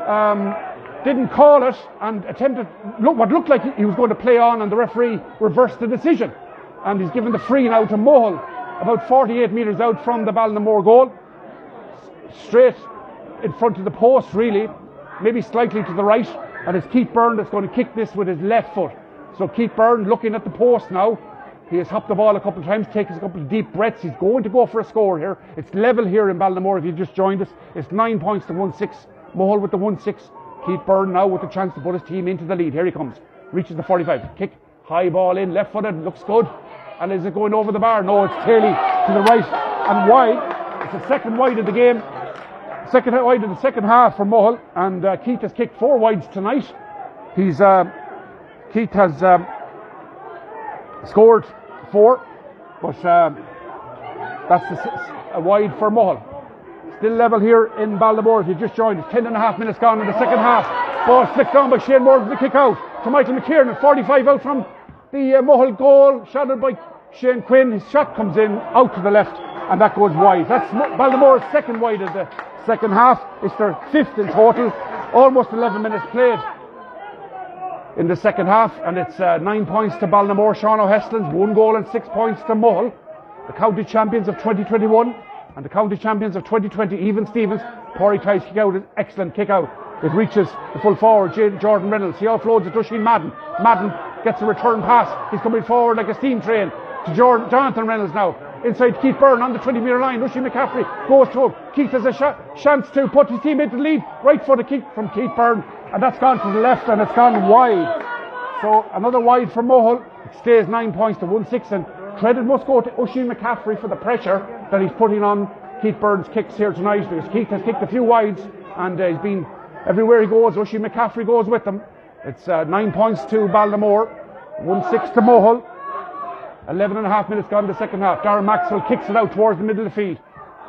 um, didn't call it and attempted look what looked like he was going to play on, and the referee reversed the decision, and he's given the free now to Mohill, about 48 metres out from the Ballinamore goal, straight in front of the post, really, maybe slightly to the right, and it's Keith Byrne that's going to kick this with his left foot. So Keith Byrne looking at the post now. He has hopped the ball a couple of times, taken a couple of deep breaths. He's going to go for a score here. It's level here in Ballinamore if you just joined us. It's nine points to one six. Mohill with the one six. Keith Byrne now with the chance to put his team into the lead. Here he comes. Reaches the 45. Kick. High ball in. Left footed. Looks good. And is it going over the bar? No, it's clearly to the right and wide. It's the second wide of the game. Second wide of the second half for Mohill. And uh, Keith has kicked four wides tonight. He's uh, Keith has um, scored four, but um, that's the, a wide for Mohill. Still level here in Ballinamore. If just joined, it's 10 and a half minutes gone in the second half. Ball flicked on by Shane Morgan to kick out to Michael McKiernan. 45 out from the uh, Mohill goal, shadowed by Shane Quinn. His shot comes in out to the left, and that goes wide. That's Ballinamore's second wide of the second half. It's their fifth in total. Almost 11 minutes played in the second half, and it's uh, nine points to Ballinamore. Sean O'Heslin's one goal and six points to Mohill, the county champions of 2021 and the county champions of 2020. Even Stevens, Corey Tye's kick out, an excellent kick out. It reaches the full forward, Jordan Reynolds. He offloads it to Sheen Madden. Madden gets a return pass. He's coming forward like a steam train to Jordan, Jonathan Reynolds now. Inside Keith Byrne on the 20 metre line. Rushy McCaffrey goes to him. Keith has a sh- chance to put his team into the lead. Right foot of kick from Keith Byrne. And that's gone to the left and it's gone wide. So another wide for Mohill. It stays nine points to 1 6. And credit must go to Oisin McCaffrey for the pressure that he's putting on Keith Byrne's kicks here tonight because Keith has kicked a few wides and uh, he's been everywhere he goes. Oisin McCaffrey goes with them. It's uh, nine points to Ballinamore, 1 6 to Mohill. 11 and a half minutes gone in the second half. Darren Maxwell kicks it out towards the middle of the field.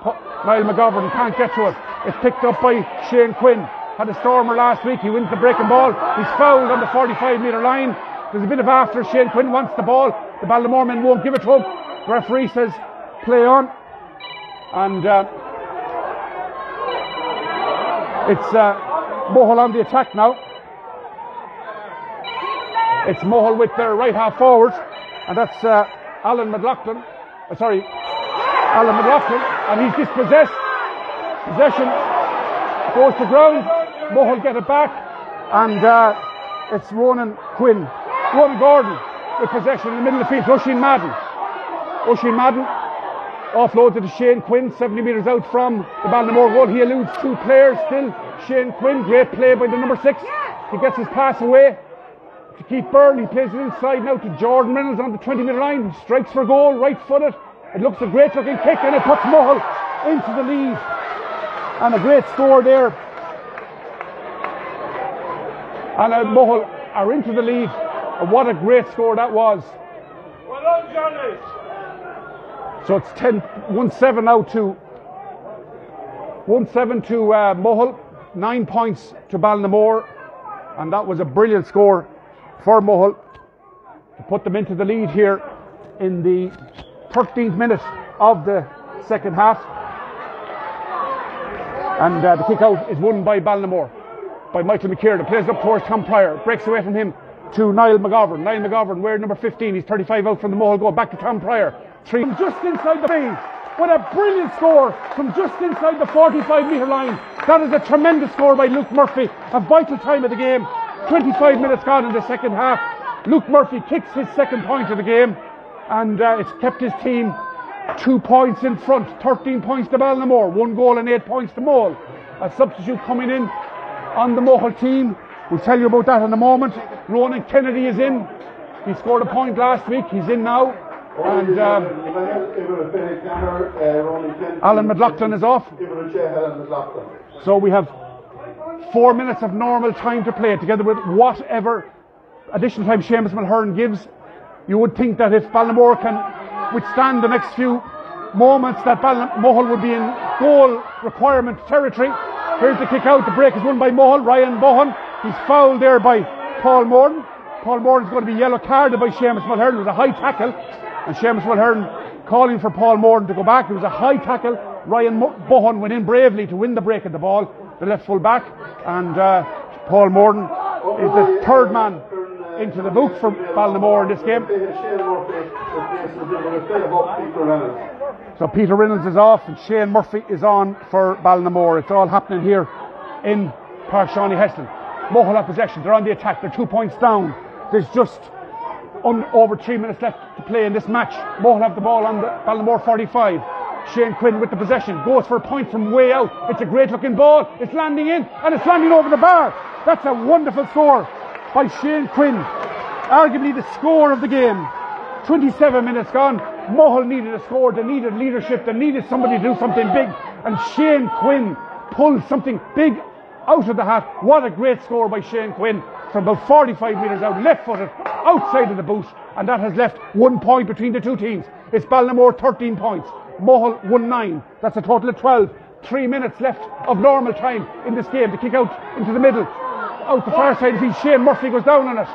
Niall McGovern can't get to it. It's picked up by Shane Quinn. Had a stormer last week. He wins the breaking ball. He's fouled on the 45 metre line. There's a bit of after. Shane Quinn wants the ball. The Ballinamore men won't give it to him. The referee says, play on. And uh, it's uh, Mohill on the attack now. It's Mohill with their right half forward. And that's uh, Alan McLaughlin. Uh, sorry, Alan McLaughlin. And he's dispossessed. Possession goes to ground. Mohill get it back. And uh, it's Ronan Quinn. Ronan Gordon with possession in the middle of the field. Oisin Madden. Oisin Madden offloaded to Shane Quinn, 70 metres out from the Ballinamore goal. He eludes two players still. Shane Quinn, great play by the number six. He gets his pass away to Keith Byrne. He plays it inside now to Jordan Reynolds on the 20 metre line. Strikes for goal, right footed. It looks a great looking kick and it puts Mohill into the lead. And a great score there. And uh, Mohill are into the lead. And what a great score that was. Well done, Johnny. So it's 10, 1-7 now to 1-7 to uh, Mohill, nine points to Ballinamore, and that was a brilliant score for Mohill to put them into the lead here in the 13th minute of the second half. And uh, the kick out is won by Ballinamore, by Michael McKiernan. Plays up towards Tom Pryor, breaks away from him to Niall McGovern. Niall McGovern, wearing number 15, he's 35 out from the Mohill goal, back to Tom Pryor. Three from just inside the field. What a brilliant score from just inside the 45 metre line. That is a tremendous score by Luke Murphy. A vital time of the game. 25 minutes gone in the second half. Luke Murphy kicks his second point of the game, and uh, it's kept his team two points in front. 13 points to Ballinamore, one goal and eight points to Mohill. A substitute coming in on the Mohill team. We'll tell you about that in a moment. Ronan Kennedy is in. He scored a point last week. He's in now. And um, Alan McLaughlin is off. So we have four minutes of normal time to play together with whatever additional time Seamus Mulhern gives. You would think that if Ballinamore can withstand the next few moments that Mohill would be in goal requirement territory. Here's the kick out. The break is won by Mohill. Ryan Bohan. He's fouled there by Paul Morton. Paul Morton is going to be yellow carded by Seamus Mulhern. It was a high tackle. And Seamus Mulhern calling for Paul Morton to go back. It was a high tackle. Ryan Bohan went in bravely to win the break of the ball, the left full back. And uh, Paul Morton is the third man into the book for Ballinamore in this game. So Peter Reynolds is off and Shane Murphy is on for Ballinamore. It's all happening here in Park Sean O'Heslin. Have possession. They're on the attack. They're two points down. There's just un- over three minutes left to play in this match. Mohill have the ball on the Ballinamore 45. Shane Quinn with the possession goes for a point from way out. It's a great looking ball. It's landing in and it's landing over the bar. That's a wonderful score by Shane Quinn. Arguably the score of the game. 27 minutes gone. Mohill needed a score. They needed leadership. They needed somebody to do something big. And Shane Quinn pulled something big out of the hat. What a great score by Shane Quinn from about 45 metres out, left footed, outside of the boot. And that has left one point between the two teams. It's Ballinamore 13 points. Mohill 1 9. That's a total of 12. Three minutes left of normal time in this game. The kick out into the middle. Out the far side of the field. Shane Murphy goes down on it.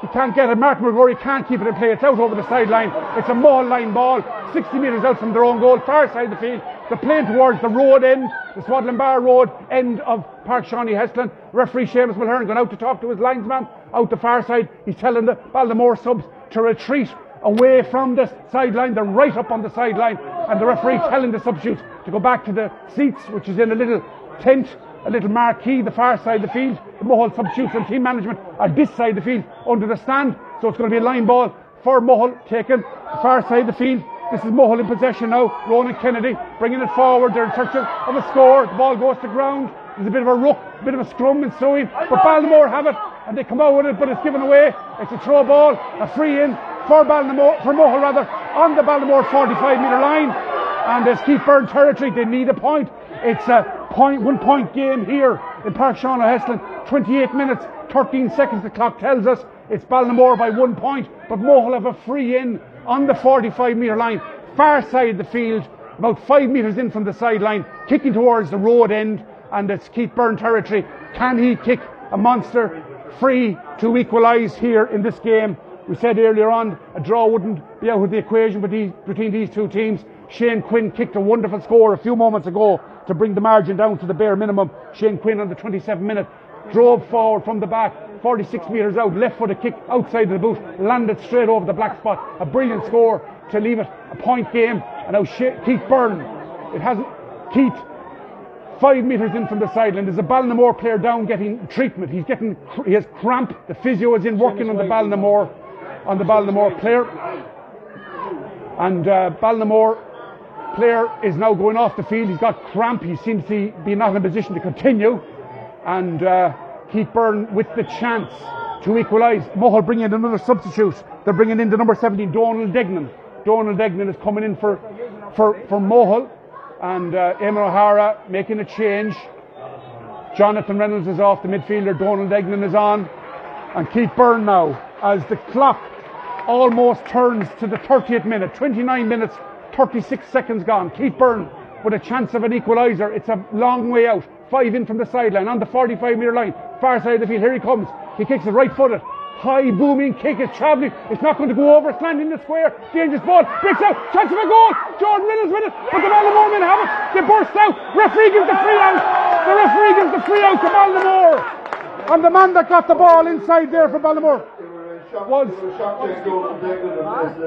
He can't get it. Martin McGrory can't keep it in play. It's out over the sideline. It's a Mohill line ball. 60 metres out from their own goal. Far side of the field. They're playing towards the road end, the Swanlinbar Road end of Park Sean O'Heslin. Referee Seamus Mulhern going out to talk to his linesman out the far side. He's telling the Ballinamore subs to retreat away from the sideline. They're right up on the sideline. And the referee telling the substitutes to go back to the seats, which is in a little tent, a little marquee, the far side of the field. The Mohill substitutes and team management are this side of the field under the stand. So it's going to be a line ball for Mohill taken the far side of the field. This is Mohill in possession now. Ronan Kennedy bringing it forward. They're in search of a score. The ball goes to ground. There's a bit of a ruck, a bit of a scrum and ensuing. But Ballinamore have it and they come out with it, but it's given away. It's a throw ball, a free in for Ballinamore, for Mohill rather, on the Ballinamore 45 metre line. And it's Keith Byrne territory, they need a point. It's a point, one point game here in Park Sean O'Heslin. 28 minutes, 13 seconds, the clock tells us. It's Ballinamore by one point, but Mohill have a free in on the 45 metre line, far side of the field, about five metres in from the sideline, kicking towards the road end, and it's Keith Byrne territory. Can he kick a monster free to equalise here in this game. We said earlier on a draw wouldn't be out of the equation between, these two teams. Shane Quinn kicked a wonderful score a few moments ago to bring the margin down to the bare minimum. Shane Quinn on the 27 minute drove forward from the back, 46 metres out, left foot a kick outside of the boot, landed straight over the black spot. A brilliant score to leave it a point game. And now Keith Byrne, it hasn't, Keith five metres in from the sideline. There's a Ballinamore player down getting treatment. He's getting, he has cramp. The physio is in working on the Ballinamore, on the Ballinamore player. And uh, Ballinamore player is now going off the field. He's got cramp. He seems to be not in a position to continue. And uh, Keith Byrne with the chance to equalise. Mohill bringing in another substitute. They're bringing in the number 17, Donald Degnan. Donald Degnan is coming in for, for, for Mohill. And uh, Eamon O'Hara making a change. Jonathan Reynolds is off the midfielder. Donald Degnan is on. And Keith Byrne now, as the clock almost turns to the 30th minute. 29 minutes, 36 seconds gone. Keith Byrne with a chance of an equaliser. It's a long way out. Five in from the sideline on the 45 metre line. Far side of the field. Here he comes. He kicks it right footed. High booming kick is travelling. It's not going to go over. It's landing in the square. Dangerous ball. Breaks out. Chance of a goal. Jordan Reynolds with it. But the Ballinamore men have it. They burst out. Referee gives the free out. The referee gives the free out to Ballinamore. And the man that got the ball inside there for Ballinamore was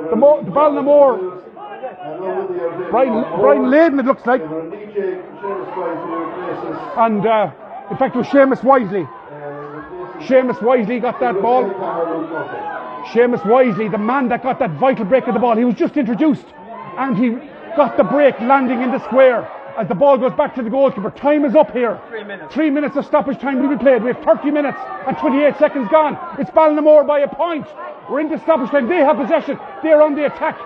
the, Mo- the Ballinamore. Brian, Brian Layden, it looks like. And uh, in fact, it was Seamus Wisely. Seamus Wisely got that ball. Seamus Wisely, the man that got that vital break of the ball, he was just introduced and he got the break landing in the square as the ball goes back to the goalkeeper. Time is up here. Three minutes. Three minutes of stoppage time to be played. We have 30 minutes and 28 seconds gone. It's Ballinamore by a point. We're into stoppage time. They have possession. They're on the attack.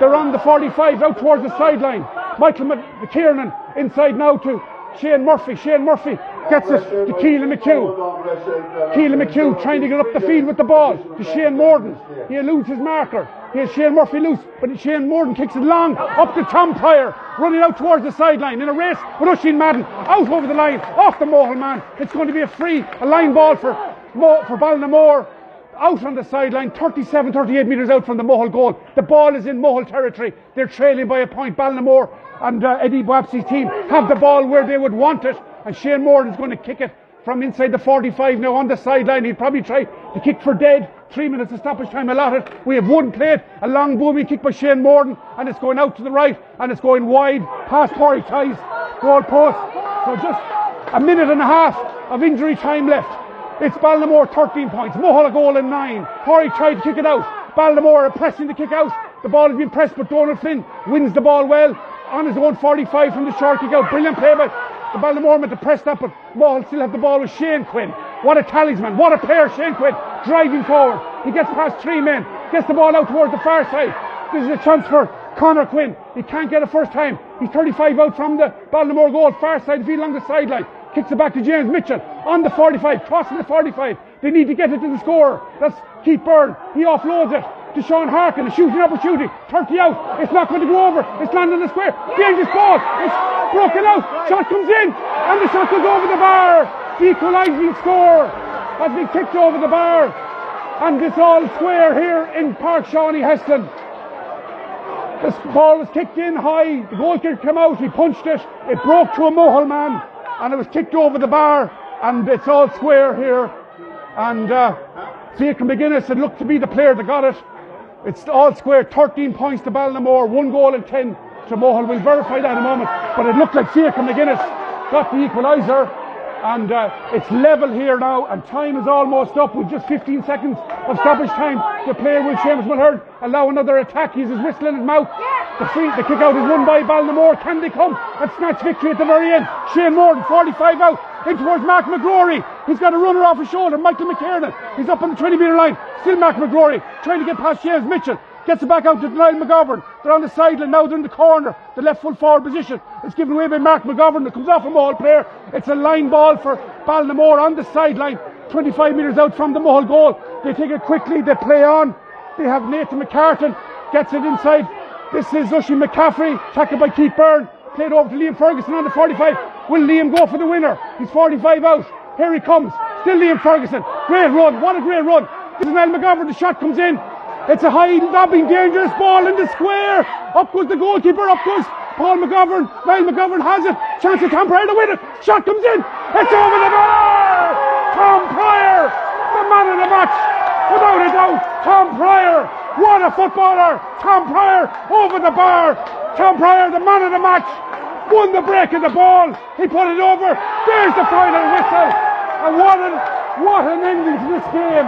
They're on the 45 out towards the sideline. Michael McKiernan inside now to Shane Murphy. Shane Murphy gets it to Keelan McHugh. Keelan McHugh trying to get up the field with the ball to Shane Morden. He eludes his marker. He has Shane Murphy loose, but Shane Morden kicks it long up to Tom Pryor, running out towards the sideline in a race with Oisin Madden out over the line, off the Mohill man. It's going to be a free, a line ball for for Ballinamore. Out on the sideline, 37, 38 metres out from the Mohill goal. The ball is in Mohill territory. They're trailing by a point. Ballinamore and uh, Eddie Boapsey's team have the ball where they would want it, and Shane Morden is going to kick it from inside the 45 now on the sideline. He'd probably try to kick for dead. Three minutes of stoppage time allotted. We have one plate, a long booming kick by Shane Morden, and it's going out to the right, and it's going wide past Corey Tye's, goal post. So just a minute and a half of injury time left. It's Ballinamore 13 points, Mohill a goal in nine. Corey tried to kick it out. Ballinamore are pressing the kick out. The ball has been pressed, but Donald Flynn wins the ball well on his own 45 from the short kick out. Brilliant play by the Ballinamore men to press that, but Mohill still have the ball with Shane Quinn. What a talisman, what a player Shane driving forward. He gets past three men, gets the ball out towards the far side. This is a chance for Connor Quinn. He can't get it first time. He's 35 out from the Ballinamore goal, far side, field along the sideline. Kicks it back to James Mitchell on the 45, crossing the 45. They need to get it to the scorer. That's Keith Byrne. He offloads it to Sean Harkin. A shooting opportunity. 30 out. It's not going to go over. It's landing the square. Dangerous ball. It's broken out. Shot comes in. And the shot goes over the bar. The equalising score has been kicked over the bar. And it's all square here in Park Sean O'Heslin. This ball was kicked in high. The goalkeeper came out. He punched it. It broke to a Mohill man. And it was kicked over the bar. And it's all square here. And uh, Fiachra McGuinness had looked to be the player that got it. It's all square, 13 points to Ballinamore, one goal and 10 to Mohill. We'll verify that in a moment. But it looked like Fiachra McGuinness got the equaliser. And uh, it's level here now, and time is almost up with just 15 seconds of stoppage time. The player will Seamus Mulhern allow another attack. He's his whistle in his mouth. The free, the kick out is won by Ballinamore. Can they come and snatch victory at the very end? Shane Morden, 45 out, in towards Mark McGrory. He's got a runner off his shoulder. Michael McKiernan. He's up on the 20 metre line. Still Mark McGrory trying to get past James Mitchell. Gets it back out to Niall McGovern. They're on the sideline now. They're in the corner. The left full forward position. It's given away by Mark McGovern. It comes off a Mohill player. It's a line ball for Ballinamore on the sideline. 25 metres out from the Mohill goal. They take it quickly. They play on. They have Nathan McCartan. Gets it inside. This is Ushy McCaffrey. Tackled by Keith Byrne. Played over to Liam Ferguson on the 45. Will Liam go for the winner? He's 45 out. Here he comes. Still Liam Ferguson. Great run. What a great run. This is Niall McGovern. The shot comes in. It's a high lobbing, dangerous ball in the square. Up goes the goalkeeper. Up goes Paul McGovern. Niall McGovern has it. Chance of Tom Pryor to win it. Shot comes in. It's over the bar. Tom Pryor, the man of the match. Without a doubt, Tom Pryor. What a footballer. Tom Pryor over the bar. Tom Pryor, the man of the match. Won the break of the ball. He put it over. There's the final whistle. And what an, what an ending to this game.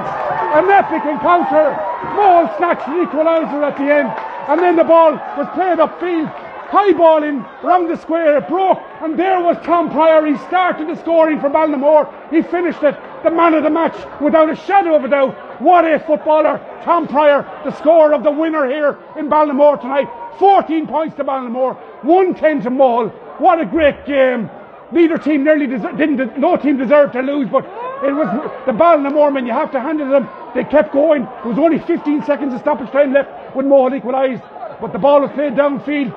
An epic encounter. Ball snatched an equaliser at the end. And then the ball was played upfield. High ball in round the square. It broke. And there was Tom Pryor. He started the scoring for Ballinamore. He finished it. The man of the match without a shadow of a doubt. What a footballer. Tom Pryor, the scorer of the winner here in Ballinamore tonight. 14 points to Ballinamore. 110 to Mohill. What a great game. Neither team nearly didn't. No team deserved to lose, but it was the Ballinamore men. You have to hand it to them. They kept going. There was only 15 seconds of stoppage time left when Mohill equalised, but the ball was played downfield.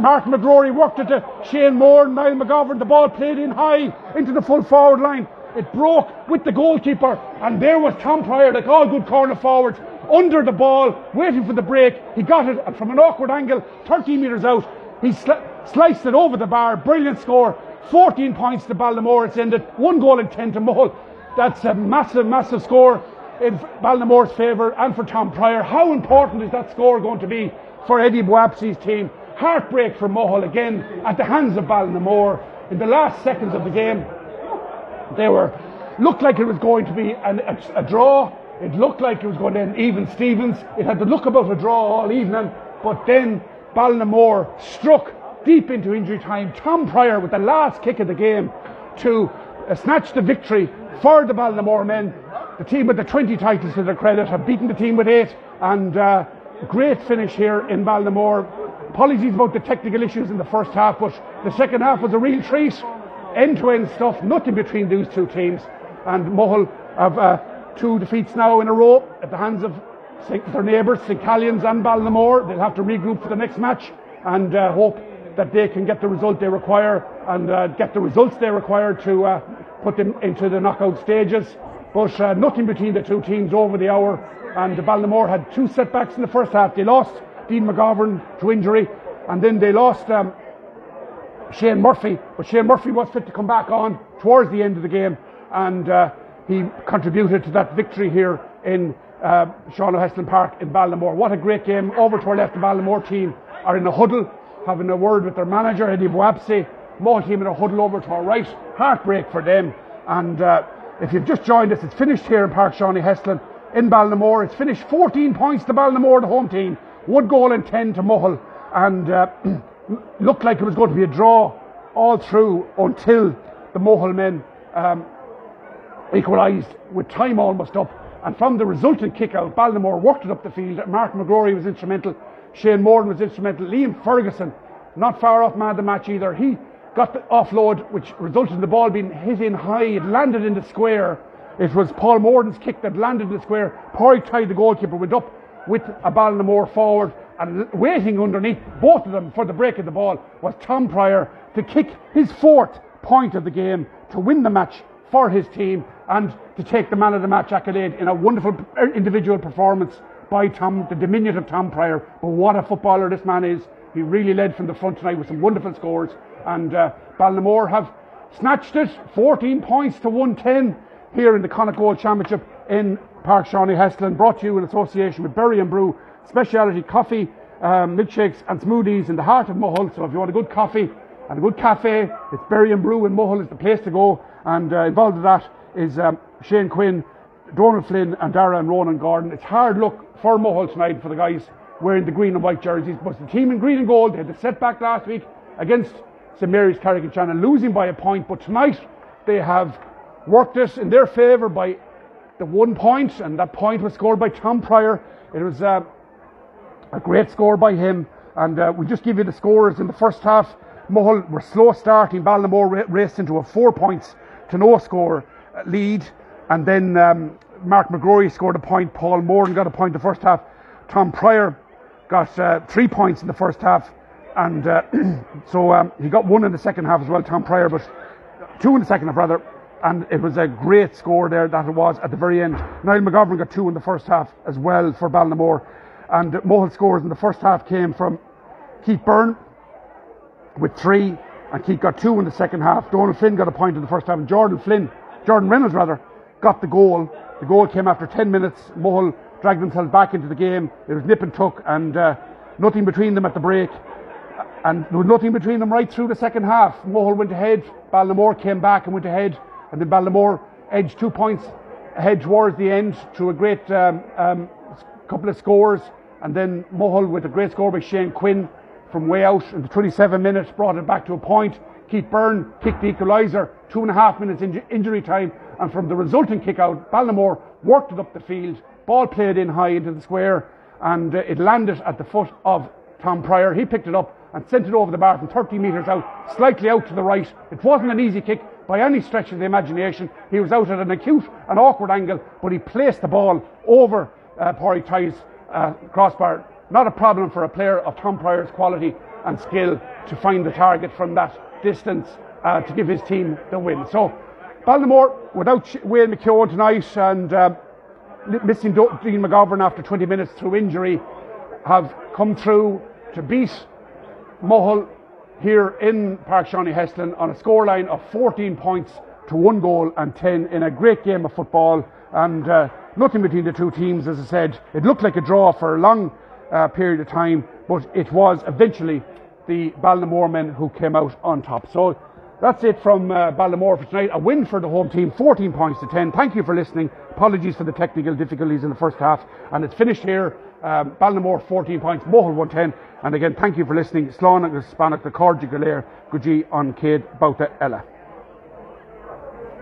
Martin McGrory worked it to Shane Moore and Niall McGovern. The ball played in high into the full forward line. It broke with the goalkeeper, and there was Tom Pryor, like all good corner forwards, under the ball, waiting for the break. He got it from an awkward angle, 30 metres out. He sli- sliced it over the bar. Brilliant score. 14 points to Ballinamore. It's ended. One goal in 10 to Mohill. That's a massive, massive score in Ballinamore's favour and for Tom Pryor. How important is that score going to be for Eddie Boapsy's team? Heartbreak for Mohill again at the hands of Ballinamore in the last seconds of the game. They were looked like it was going to be an, a, a draw. It looked like it was going to end even Stevens. It had the look about a draw all evening, but then Ballinamore struck deep into injury time. Tom Pryor with the last kick of the game to uh, snatch the victory for the Ballinamore men. The team with the 20 titles to their credit have beaten the team with eight, and uh, great finish here in Ballinamore. Apologies about the technical issues in the first half, but the second half was a real treat. End to end stuff, nothing between these two teams. And Mohill have uh, two defeats now in a row at the hands of their neighbours, St Caillin's and Ballinamore. They'll have to regroup for the next match and uh, hope that they can get the result they require and uh, get the results they require to uh, put them into the knockout stages. But uh, nothing between the two teams over the hour. And Ballinamore had two setbacks in the first half. They lost Dean McGovern to injury, and then they lost um, Shane Murphy. But Shane Murphy was fit to come back on towards the end of the game, and uh, he contributed to that victory here in uh, Sean Park in Ballinamore. What a great game. Over to our left, the Ballinamore team are in a huddle, having a word with their manager, Eddie Boapsy. Mohill team in a huddle over to our right. Heartbreak for them. And uh, if you've just joined us, it's finished here in Park Sean O'Heslin in Ballinamore. It's finished 14 points to Ballinamore, the home team. One goal and 10 to Mohill. And uh, looked like it was going to be a draw all through until the Mohill men um, equalised with time almost up. And from the resultant kick out, Ballinamore worked it up the field. Mark McGrory was instrumental. Shane Morton was instrumental. Liam Ferguson, not far off man of the match either. He got the offload, which resulted in the ball being hit in high. It landed in the square. It was Paul Morden's kick that landed in the square. Pádraig Tye the goalkeeper, went up with a Ballinamore forward and waiting underneath both of them for the break of the ball was Tom Pryor to kick his fourth point of the game to win the match for his team and to take the man of the match accolade in a wonderful uh, individual performance by Tom, the diminutive Tom Pryor. But what a footballer this man is. He really led from the front tonight with some wonderful scores. And uh, Ballinamore have snatched it 14 points to 110 here in the Connacht Gold Championship in Park Sean O'Heslin, brought to you in association with Berry and Brew, speciality coffee, um, milkshakes, and smoothies in the heart of Mohill. So if you want a good coffee and a good cafe, it's Berry and Brew in Mohill is the place to go. And uh, involved with that is um, Shane Quinn, Donald Flynn, and Dara and Ronan Gordon. It's hard luck for Mohill tonight for the guys wearing the green and white jerseys. But the team in green and gold, they had the setback last week against St Mary's Carrick-on-Shannon, losing by a point. But tonight they have worked this in their favour by the one point, and that point was scored by Tom Pryor. It was uh, a great score by him, and uh, we'll just give you the scores in the first half. Mohill were slow starting. Ballinamore raced into a four points to no score uh, lead, and then um, Mark McGrory scored a point. Paul Morgan got a point in the first half. Tom Pryor got uh, three points in the first half, and uh, so um, he got one in the second half as well. Tom Pryor, but two in the second half rather. and it was a great score there that it was at the very end. Niall McGovern got two in the first half as well for Ballinamore, and Mohill scores in the first half came from Keith Byrne with three, and Keith got two in the second half. Donald Flynn got a point in the first half, and Jordan Flynn, Jordan Reynolds rather, got the goal. The goal came after 10 minutes. Mohill dragged themselves back into the game. It was nip and tuck, and uh, nothing between them at the break. And there was nothing between them right through the second half. Mohill went ahead, Ballinamore came back and went ahead, and then Ballinamore edged two points ahead towards the end through a great um, um, couple of scores. And then Mohill with a great score by Shane Quinn from way out in the 27 minutes brought it back to a point. Keith Byrne kicked the equaliser, two and a half minutes in injury time, and from the resulting kick out, Ballinamore worked it up the field, ball played in high into the square, and uh, it landed at the foot of Tom Pryor. He picked it up and sent it over the bar from 30 metres out, slightly out to the right. It wasn't an easy kick by any stretch of the imagination. He was out at an acute and awkward angle, but he placed the ball over uh, Pádraig Tye's uh, crossbar. Not a problem for a player of Tom Pryor's quality and skill to find the target from that distance uh, to give his team the win. So, Ballinamore without Wayne McKeown tonight and uh, missing Dean McGovern after 20 minutes through injury have come through to beat Mohill here in Park Heslin on a scoreline of 14 points to one goal and 10 in a great game of football and uh, nothing between the two teams as I said it looked like a draw for a long uh, period of time but it was eventually the Ballinamore men who came out on top so that's it from uh, Ballinamore for tonight. A win for the home team, 14 points to 10. Thank you for listening. Apologies for the technical difficulties in the first half. And it's finished here. Um, Ballinamore 14 points, Mohill 110. And again, thank you for listening. Slán agus Spanish the Cordi Galer Guji on Cade Bauta Ella.